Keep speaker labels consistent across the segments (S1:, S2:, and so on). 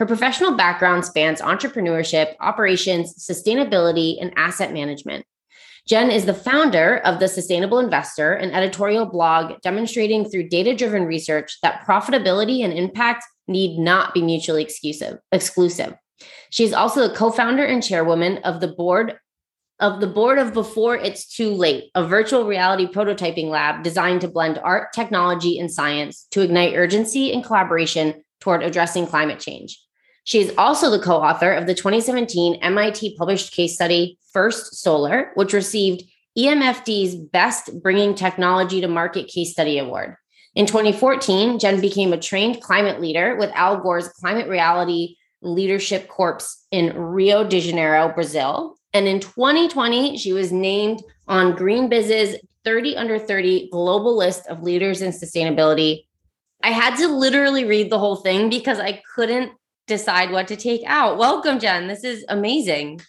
S1: Her professional background spans entrepreneurship, operations, sustainability, and asset management. Jen is the founder of The Sustainable Investor, an editorial blog demonstrating through data driven research that profitability and impact need not be mutually exclusive. exclusive. is also the co founder and chairwoman of the board. Of the board of Before It's Too Late, a virtual reality prototyping lab designed to blend art, technology, and science to ignite urgency and collaboration toward addressing climate change. She is also the co author of the 2017 MIT published case study, First Solar, which received EMFD's Best Bringing Technology to Market Case Study Award. In 2014, Jen became a trained climate leader with Al Gore's Climate Reality Leadership Corps in Rio de Janeiro, Brazil. And in 2020, she was named on GreenBiz's 30 under 30 global list of leaders in sustainability. I had to literally read the whole thing because I couldn't decide what to take out. Welcome, Jen. This is amazing.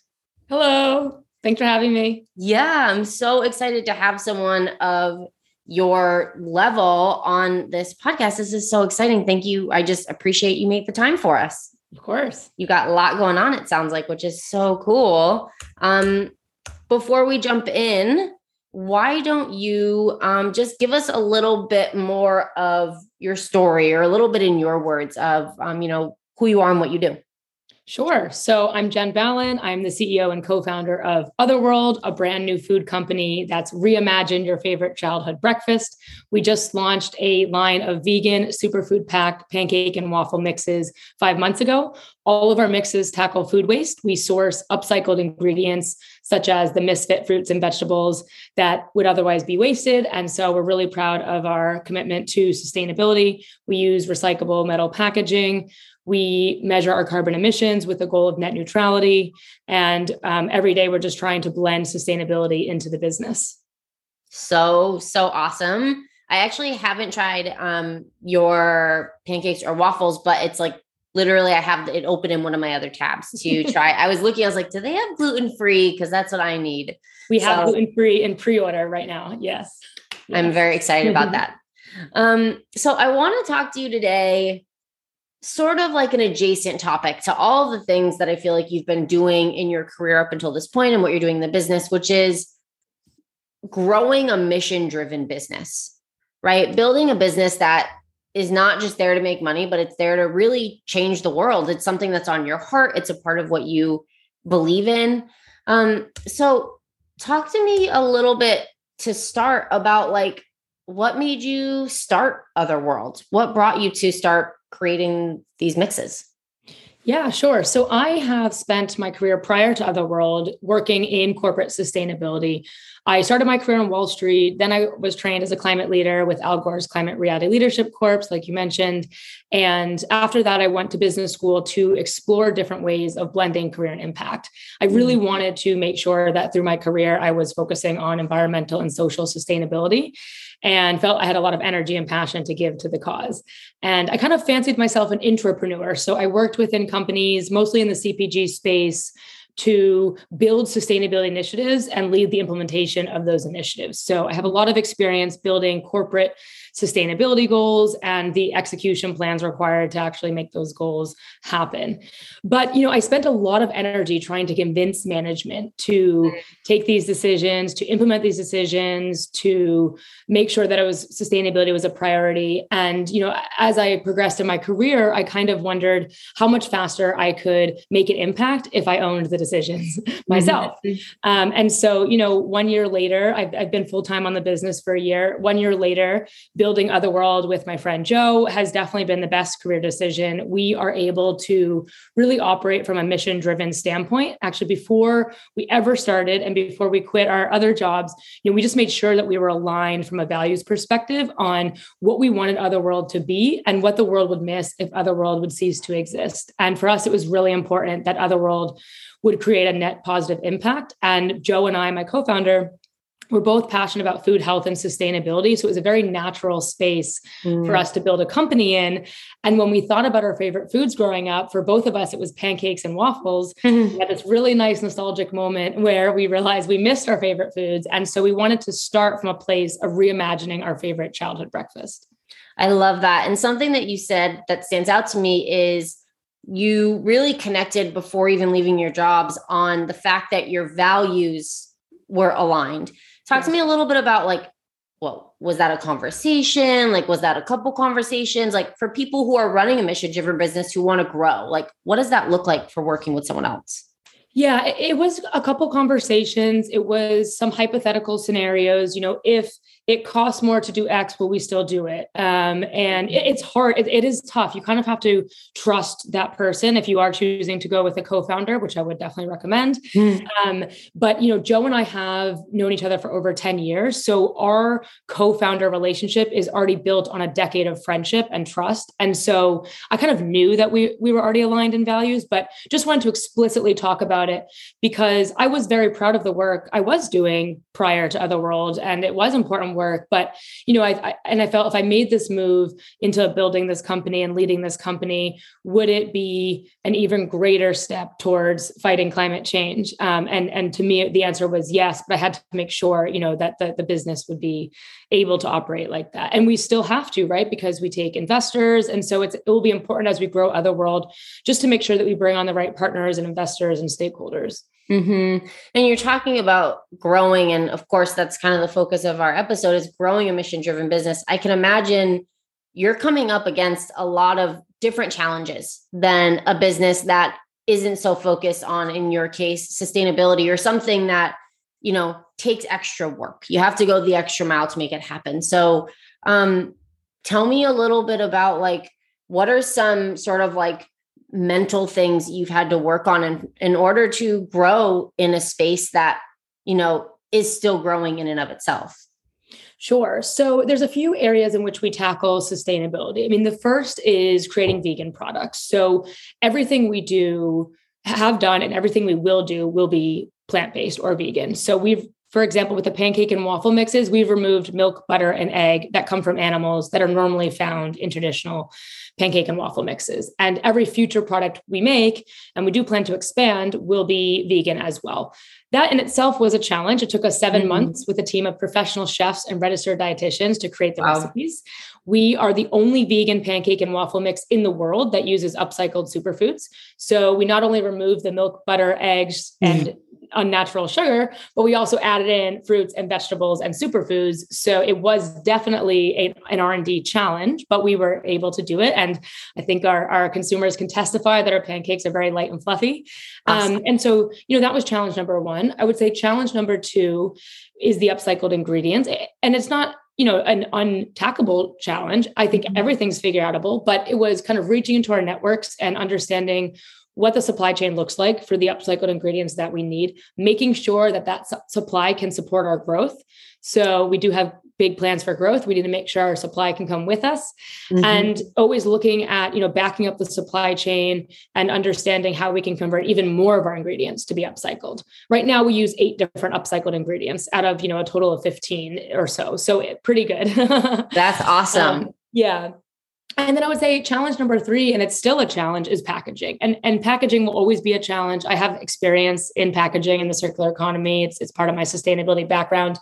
S2: Hello. Thanks for having me.
S1: Yeah, I'm so excited to have someone of your level on this podcast. This is so exciting. Thank you. I just appreciate you make the time for us.
S2: Of course.
S1: You got a lot going on, it sounds like, which is so cool. Um, before we jump in, why don't you um, just give us a little bit more of your story or a little bit in your words of um, you know who you are and what you do.
S2: Sure. So I'm Jen Ballin. I'm the CEO and co founder of Otherworld, a brand new food company that's reimagined your favorite childhood breakfast. We just launched a line of vegan, superfood packed pancake and waffle mixes five months ago. All of our mixes tackle food waste. We source upcycled ingredients such as the misfit fruits and vegetables that would otherwise be wasted. And so we're really proud of our commitment to sustainability. We use recyclable metal packaging. We measure our carbon emissions with the goal of net neutrality. And um, every day we're just trying to blend sustainability into the business.
S1: So, so awesome. I actually haven't tried um, your pancakes or waffles, but it's like literally I have it open in one of my other tabs to try. I was looking, I was like, do they have gluten free? Because that's what I need.
S2: We so, have gluten free in pre order right now. Yes.
S1: I'm very excited about that. Um, so I want to talk to you today sort of like an adjacent topic to all the things that I feel like you've been doing in your career up until this point and what you're doing in the business, which is growing a mission driven business, right? Building a business that is not just there to make money, but it's there to really change the world. It's something that's on your heart, it's a part of what you believe in. Um, so, talk to me a little bit to start about like what made you start Otherworld? What brought you to start creating these mixes?
S2: Yeah, sure. So I have spent my career prior to Otherworld working in corporate sustainability. I started my career on Wall Street. Then I was trained as a climate leader with Al Gore's Climate Reality Leadership Corps, like you mentioned. And after that, I went to business school to explore different ways of blending career and impact. I really mm-hmm. wanted to make sure that through my career, I was focusing on environmental and social sustainability and felt I had a lot of energy and passion to give to the cause. And I kind of fancied myself an entrepreneur. So I worked within companies, mostly in the CPG space, to build sustainability initiatives and lead the implementation of those initiatives. So I have a lot of experience building corporate sustainability goals and the execution plans required to actually make those goals happen. But you know, I spent a lot of energy trying to convince management to take these decisions, to implement these decisions, to make sure that it was sustainability was a priority. And you know, as I progressed in my career, I kind of wondered how much faster I could make an impact if I owned the decisions myself. Mm-hmm. Um, and so, you know, one year later, I've, I've been full time on the business for a year. One year later, building Otherworld with my friend Joe has definitely been the best career decision. We are able to really operate from a mission driven standpoint. Actually, before we ever started and before we quit our other jobs, you know, we just made sure that we were aligned from a values perspective on what we wanted Otherworld to be and what the world would miss if Otherworld would cease to exist. And for us, it was really important that Otherworld would create a net positive impact. And Joe and I, my co founder, we're both passionate about food health and sustainability so it was a very natural space mm. for us to build a company in and when we thought about our favorite foods growing up for both of us it was pancakes and waffles mm-hmm. we had this really nice nostalgic moment where we realized we missed our favorite foods and so we wanted to start from a place of reimagining our favorite childhood breakfast
S1: i love that and something that you said that stands out to me is you really connected before even leaving your jobs on the fact that your values were aligned. Talk to me a little bit about like, well, was that a conversation? Like, was that a couple conversations? Like, for people who are running a mission driven business who want to grow, like, what does that look like for working with someone else?
S2: Yeah, it was a couple conversations. It was some hypothetical scenarios. You know, if it costs more to do X, but we still do it? Um, and it, it's hard. It, it is tough. You kind of have to trust that person if you are choosing to go with a co-founder, which I would definitely recommend. Mm. Um, but you know, Joe and I have known each other for over 10 years. So our co-founder relationship is already built on a decade of friendship and trust. And so I kind of knew that we we were already aligned in values, but just wanted to explicitly talk about it because I was very proud of the work I was doing prior to Otherworld. And it was important work. But, you know, I, I, and I felt if I made this move into building this company and leading this company, would it be an even greater step towards fighting climate change? Um, and, and to me, the answer was yes, but I had to make sure, you know, that the, the business would be able to operate like that. And we still have to, right? Because we take investors. And so it's, it will be important as we grow Otherworld just to make sure that we bring on the right partners and investors and stakeholders.
S1: Mm-hmm. And you're talking about growing, and of course, that's kind of the focus of our episode is growing a mission-driven business. I can imagine you're coming up against a lot of different challenges than a business that isn't so focused on, in your case, sustainability or something that you know takes extra work. You have to go the extra mile to make it happen. So, um, tell me a little bit about like what are some sort of like mental things you've had to work on in, in order to grow in a space that you know is still growing in and of itself
S2: Sure. So there's a few areas in which we tackle sustainability. I mean, the first is creating vegan products. So everything we do, have done, and everything we will do will be plant based or vegan. So we've for example, with the pancake and waffle mixes, we've removed milk, butter, and egg that come from animals that are normally found in traditional pancake and waffle mixes. And every future product we make, and we do plan to expand, will be vegan as well. That in itself was a challenge. It took us 7 mm-hmm. months with a team of professional chefs and registered dietitians to create the wow. recipes. We are the only vegan pancake and waffle mix in the world that uses upcycled superfoods. So we not only remove the milk, butter, eggs, and mm-hmm unnatural sugar, but we also added in fruits and vegetables and superfoods. So it was definitely a, an R&D challenge, but we were able to do it. And I think our, our consumers can testify that our pancakes are very light and fluffy. Awesome. Um, and so, you know, that was challenge number one. I would say challenge number two is the upcycled ingredients. And it's not you know an untackable challenge i think mm-hmm. everything's figure outable but it was kind of reaching into our networks and understanding what the supply chain looks like for the upcycled ingredients that we need, making sure that that su- supply can support our growth. So we do have big plans for growth. We need to make sure our supply can come with us mm-hmm. and always looking at, you know, backing up the supply chain and understanding how we can convert even more of our ingredients to be upcycled. Right now we use eight different upcycled ingredients out of, you know, a total of 15 or so. So pretty good.
S1: That's awesome. Um,
S2: yeah and then I would say challenge number three, and it's still a challenge, is packaging. And, and packaging will always be a challenge. I have experience in packaging in the circular economy. It's, it's part of my sustainability background.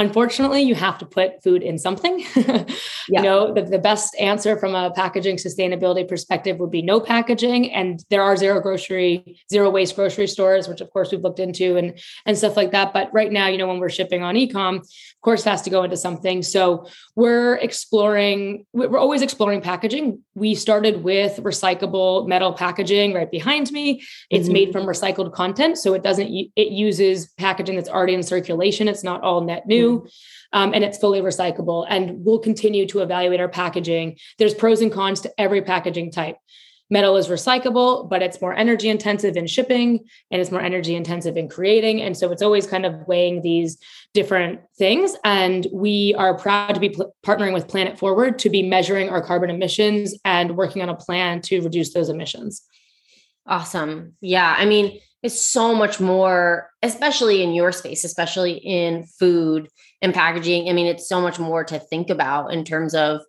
S2: Unfortunately you have to put food in something. Yeah. you know the, the best answer from a packaging sustainability perspective would be no packaging. And there are zero grocery zero waste grocery stores which of course we've looked into and and stuff like that. But right now you know when we're shipping on ecom of course has to go into something. So we're exploring we're always exploring packaging. We started with recyclable metal packaging right behind me. It's mm-hmm. made from recycled content so it doesn't it uses packaging that's already in circulation. It's not all net um, and it's fully recyclable. And we'll continue to evaluate our packaging. There's pros and cons to every packaging type. Metal is recyclable, but it's more energy intensive in shipping and it's more energy intensive in creating. And so it's always kind of weighing these different things. And we are proud to be pl- partnering with Planet FWD to be measuring our carbon emissions and working on a plan to reduce those emissions.
S1: Awesome. Yeah. I mean, it's so much more, especially in your space, especially in food and packaging. I mean, it's so much more to think about in terms of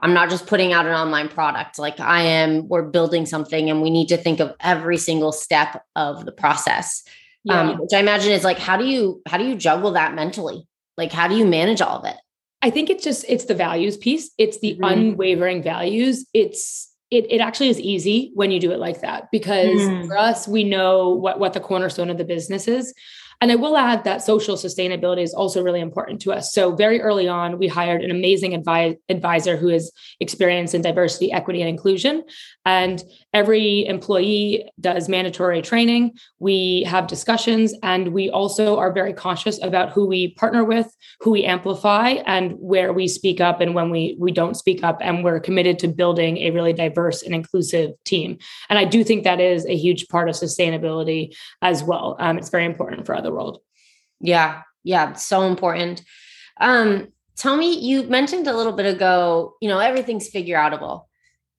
S1: I'm not just putting out an online product. Like I am, we're building something and we need to think of every single step of the process. Um, yeah. Um, which I imagine is like, how do you how do you juggle that mentally? Like how do you manage all of it?
S2: I think it's just it's the values piece. It's the mm-hmm. unwavering values. It's it, it actually is easy when you do it like that because mm. for us we know what what the cornerstone of the business is and I will add that social sustainability is also really important to us. So, very early on, we hired an amazing advi- advisor who is experienced in diversity, equity, and inclusion. And every employee does mandatory training. We have discussions, and we also are very cautious about who we partner with, who we amplify, and where we speak up and when we, we don't speak up. And we're committed to building a really diverse and inclusive team. And I do think that is a huge part of sustainability as well. Um, it's very important for Otherworld.
S1: Yeah. Yeah. So important. Um, tell me, you mentioned a little bit ago, you know, everything's figure outable.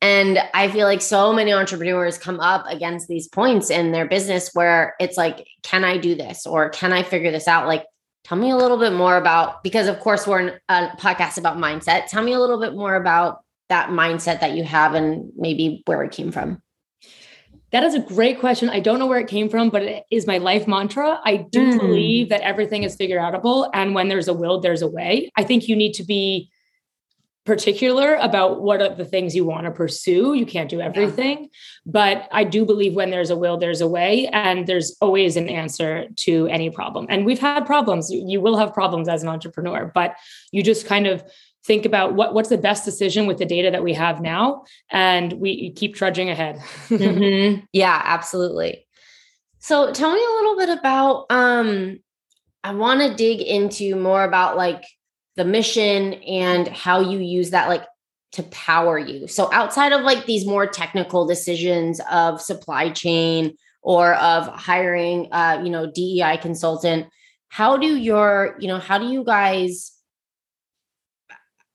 S1: And I feel like so many entrepreneurs come up against these points in their business where it's like, can I do this or can I figure this out? Like, tell me a little bit more about, because of course, we're in a podcast about mindset. Tell me a little bit more about that mindset that you have and maybe where it came from.
S2: That is a great question. I don't know where it came from, but it is my life mantra. I do mm. believe that everything is figure outable. And when there's a will, there's a way. I think you need to be particular about what are the things you want to pursue. You can't do everything. Yeah. But I do believe when there's a will, there's a way. And there's always an answer to any problem. And we've had problems. You will have problems as an entrepreneur, but you just kind of think about what, what's the best decision with the data that we have now and we keep trudging ahead
S1: mm-hmm. yeah absolutely so tell me a little bit about um i want to dig into more about like the mission and how you use that like to power you. So outside of like these more technical decisions of supply chain or of hiring uh you know dei consultant how do your you know how do you guys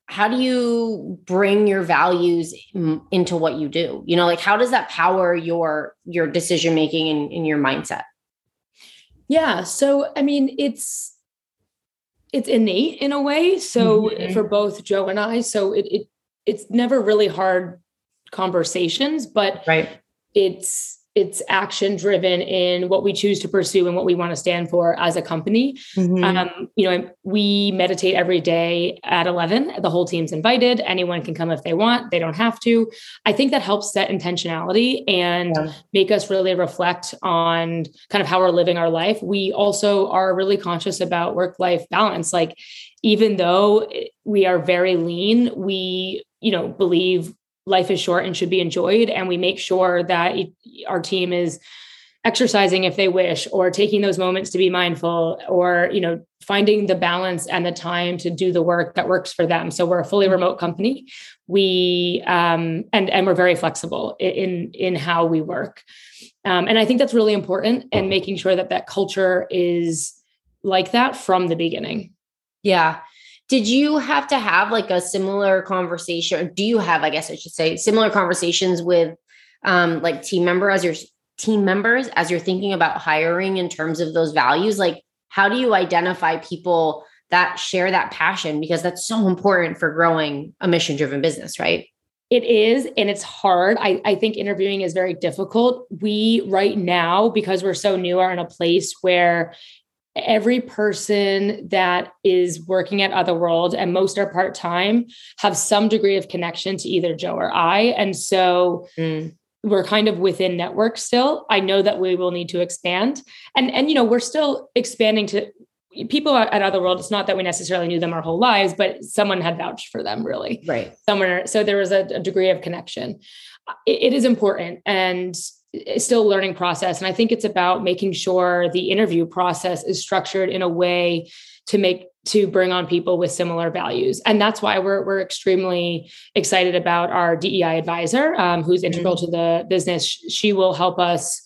S1: how do you bring your values into what you do? You know like how does that power your your decision making and, in your mindset?
S2: Yeah so i mean it's it's innate in a way so mm-hmm. for both joe and i so it, it it's never really hard conversations but
S1: right
S2: it's it's action driven in what we choose to pursue and what we want to stand for as a company. Mm-hmm. Um, you know, we meditate every day at 11. The whole team's invited. Anyone can come if they want. They don't have to. I think that helps set intentionality and yeah. make us really reflect on kind of how we're living our life. We also are really conscious about work life balance. Like, even though we are very lean, we, you know, believe life is short and should be enjoyed. And we make sure that our team is exercising if they wish or taking those moments to be mindful or you know finding the balance and the time to do the work that works for them. So we're a fully mm-hmm. remote company. We um, and and we're very flexible in in how we work. Um, and i think that's really important and making sure that that culture is like that from the beginning.
S1: Yeah did you have to have like a similar conversation? Do you have, I guess I should say, similar conversations with um, like team member as your team members as you're thinking about hiring in terms of those values? Like, how do you identify people that share that passion? Because that's so important for growing a mission driven business, right?
S2: It is, and it's hard. I, I think interviewing is very difficult. We, right now, because we're so new, are in a place where every person that is working at Otherworld, and most are part time, have some degree of connection to either Joe or I. And so mm. we're kind of within network still. I know that we will need to expand. And, and you know, we're still expanding to people at, Otherworld. It's not that we necessarily knew them our whole lives, but someone had vouched for them really.
S1: Right.
S2: Somewhere. So there was a, a degree of connection. it, it is important. And still a learning process and i think it's about making sure the interview process is structured in a way to make to bring on people with similar values and that's why we're, we're extremely excited about our dei advisor um, who's mm-hmm. integral to the business she will help us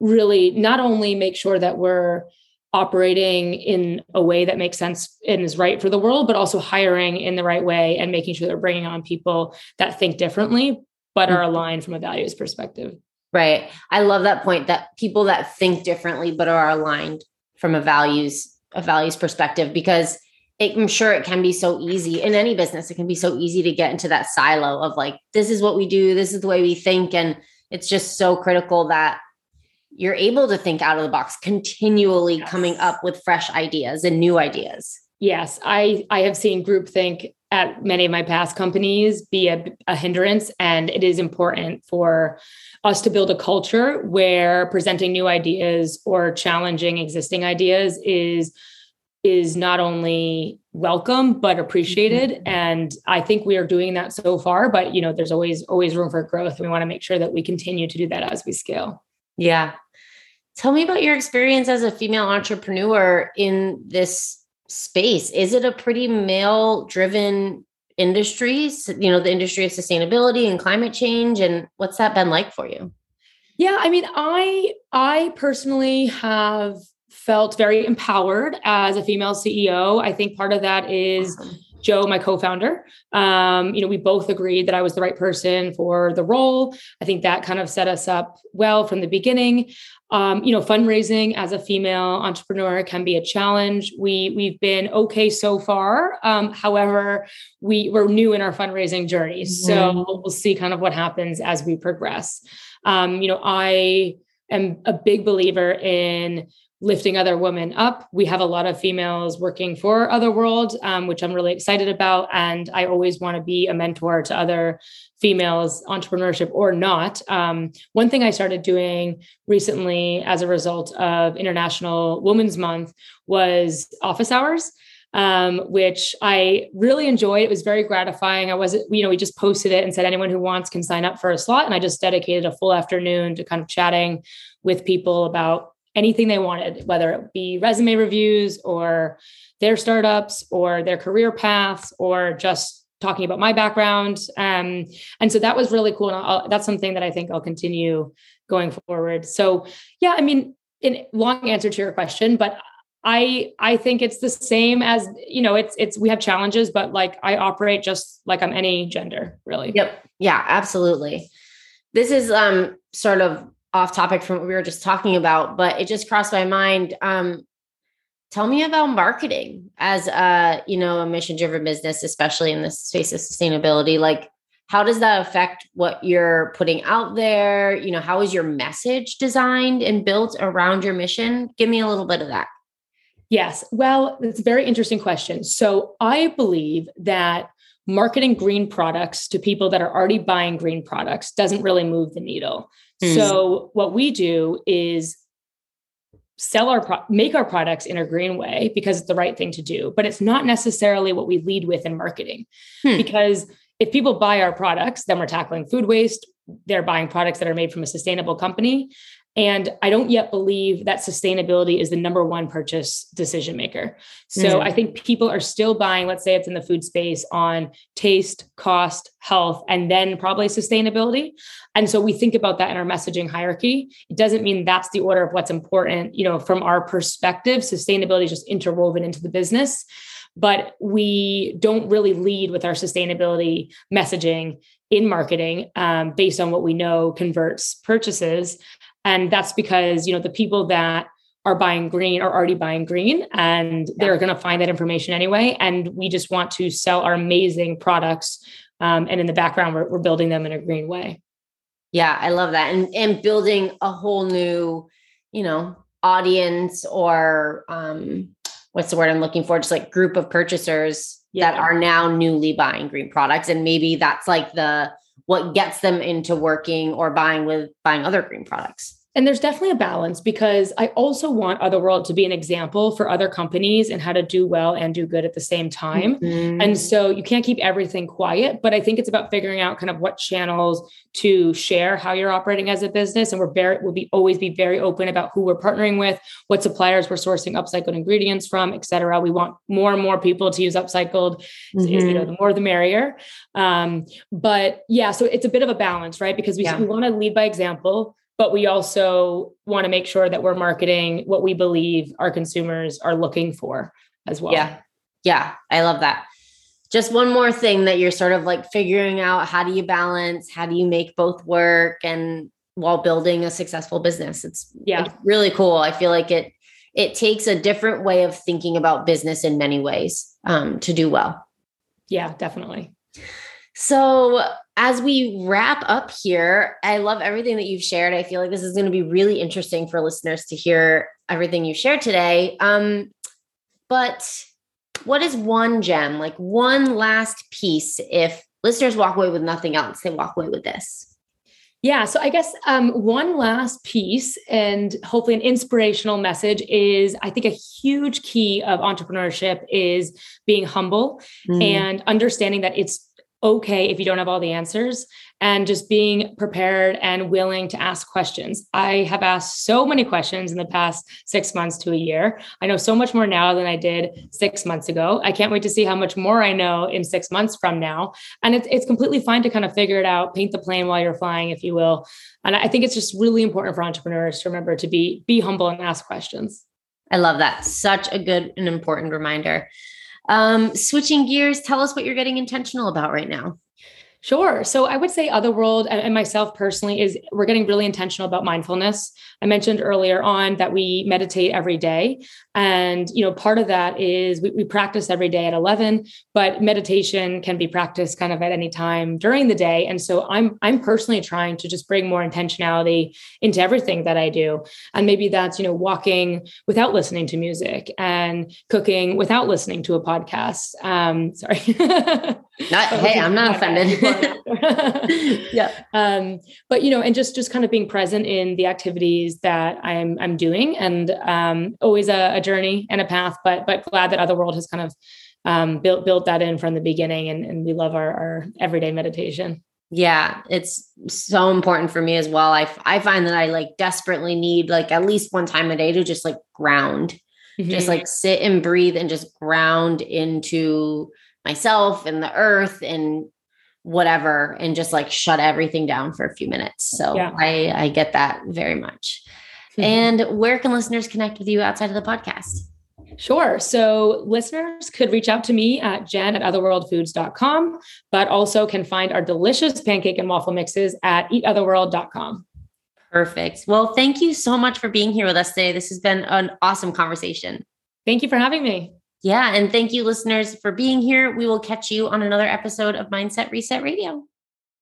S2: really not only make sure that we're operating in a way that makes sense and is right for the world but also hiring in the right way and making sure that we're bringing on people that think differently but are mm-hmm. aligned from a values perspective
S1: Right. I love that point that people that think differently but are aligned from a values a values perspective because it, I'm sure it can be so easy in any business. It can be so easy to get into that silo of like, this is what we do, this is the way we think. And it's just so critical that you're able to think out of the box, continually yes. coming up with fresh ideas and new ideas.
S2: Yes, I I have seen groupthink at many of my past companies be a, a, hindrance. And it is important for us to build a culture where presenting new ideas or challenging existing ideas is is not only welcome but appreciated mm-hmm. and i think we are doing that so far but you know there's always always room for growth we want to make sure that we continue to do that as we scale
S1: yeah tell me about your experience as a female entrepreneur in this space. Is it a pretty male driven industry you know the industry of sustainability and climate change and what's that been like for you?
S2: Yeah i mean i i personally have felt very empowered as a female ceo i think part of that is. Joe, my co-founder, um, you know, we both agreed that I was the right person for the role. I think that kind of set us up well from the beginning. Um, you know, fundraising as a female entrepreneur can be a challenge. We we've been okay so far. Um, however, we we're new in our fundraising journey, so mm-hmm. we'll see kind of what happens as we progress. Um, you know, I am a big believer in lifting other women up. We have a lot of females working for Otherworld, um, which I'm really excited about. And I always want to be a mentor to other females, entrepreneurship or not. Um, one thing I started doing recently as a result of International Women's Month was office hours. Um, which I really enjoyed. It was very gratifying. I wasn't, you know, we just posted it and said anyone who wants can sign up for a slot. And I just dedicated a full afternoon to kind of chatting with people about anything they wanted, whether it be resume reviews or their startups or their career paths or just talking about my background. Um, and so that was really cool. And I'll, that's something that I think I'll continue going forward. So yeah, I mean, in long answer to your question, but I I think it's the same as you know it's it's we have challenges but like I operate just like I'm any gender really.
S1: Yep. Yeah, absolutely. This is um sort of off topic from what we were just talking about, but it just crossed my mind. Um, tell me about marketing as a you know a mission driven business, especially in the space of sustainability. Like, how does that affect what you're putting out there? You know, how is your message designed and built around your mission? Give me a little bit of that.
S2: Yes. Well, it's a very interesting question. So I believe that marketing green products to people that are already buying green products doesn't really move the needle. Mm. So what we do is sell our pro- make our products in a green way because it's the right thing to do, but it's not necessarily what we lead with in marketing. Hmm. Because if people buy our products, then we're tackling food waste, they're buying products that are made from a sustainable company and I don't yet believe that sustainability is the number one purchase decision maker. So mm-hmm. I think people are still buying, let's say it's in the food space on taste, cost, health, and then probably sustainability. And so we think about that in our messaging hierarchy. It doesn't mean that's the order of what's important. You know, from our perspective, sustainability is just interwoven into the business. But we don't really lead with our sustainability messaging in marketing um, based on what we know converts purchases and that's because, you know, the people that are buying green are already buying green and they're going to find that information anyway. And we just want to sell our amazing products. Um, and in the background, we're, we're building them in a green way.
S1: Yeah, I love that. And and building a whole new, you know, audience or um, what's the word I'm looking for? Just like group of purchasers yeah. that are now newly buying green products. And maybe that's like the what gets them into working or buying with buying other green products.
S2: And there's definitely a balance because I also want Otherworld to be an example for other companies and how to do well and do good at the same time. Mm-hmm. And so you can't keep everything quiet, but I think it's about figuring out kind of what channels to share how you're operating as a business. And we're very, we'll be always be very open about who we're partnering with, what suppliers we're sourcing upcycled ingredients from, et cetera. We want more and more people to use upcycled. Mm-hmm. You know, mm-hmm. the more the merrier. Um, but yeah, so it's a bit of a balance, right? Because we, yeah. we want to lead by example but we also want to make sure that we're marketing what we believe our consumers are looking for as well.
S1: Yeah. Yeah. I love that. Just one more thing that you're sort of like figuring out how do you balance, how do you make both work and while building a successful business. It's yeah, it's really cool. I feel like it it takes a different way of thinking about business in many ways um, to do well.
S2: Yeah, definitely.
S1: So, as we wrap up here, I love everything that you've shared. I feel like this is going to be really interesting for listeners to hear everything you shared today. Um, but what is one gem, like one last piece, if listeners walk away with nothing else, they walk away with this?
S2: Yeah, so I guess um, one last piece and hopefully an inspirational message is I think a huge key of entrepreneurship is being humble mm. and understanding that it's okay if you don't have all the answers and just being prepared and willing to ask questions. I have asked so many questions in the past six months to a year. I know so much more now than I did six months ago. I can't wait to see how much more I know in six months from now. And it's, it's completely fine to kind of figure it out, paint the plane while you're flying, if you will. And I think it's just really important for entrepreneurs to remember to be be humble and ask questions.
S1: I love that. Such a good and important reminder. Um, switching gears, tell us what you're getting intentional about right now.
S2: Sure. So I would say Otherworld and myself personally is we're getting really intentional about mindfulness. I mentioned earlier on that we meditate every day. And, you know, part of that is we, we, practice every day at 11, but meditation can be practiced kind of at any time during the day. And so I'm, I'm personally trying to just bring more intentionality into everything that I do. And maybe that's, you know, walking without listening to music and cooking without listening to a podcast. Um, sorry.
S1: not, hey, I'm not offended.
S2: yeah. Um, but, you know, and just, just kind of being present in the activities that I'm I'm doing, and um, always a, a, journey and a path. But but glad that Otherworld has kind of um, built built that in from the beginning, and, and we love our, our everyday meditation.
S1: Yeah, it's so important for me as well. I I find that I like desperately need like at least one time a day to just like ground, mm-hmm. just like sit and breathe and just ground into myself and the earth and whatever and just like shut everything down for a few minutes. So yeah. I I get that very much. Mm-hmm. And where can listeners connect with you outside of the podcast?
S2: Sure. So listeners could reach out to me at jen at otherworldfoods.com, but also can find our delicious pancake and waffle mixes at eatotherworld.com.
S1: Perfect. Well, thank you so much for being here with us today. This has been an awesome conversation.
S2: Thank you for having me.
S1: Yeah. And thank you, listeners, for being here. We will catch you on another episode of Mindset Reset Radio.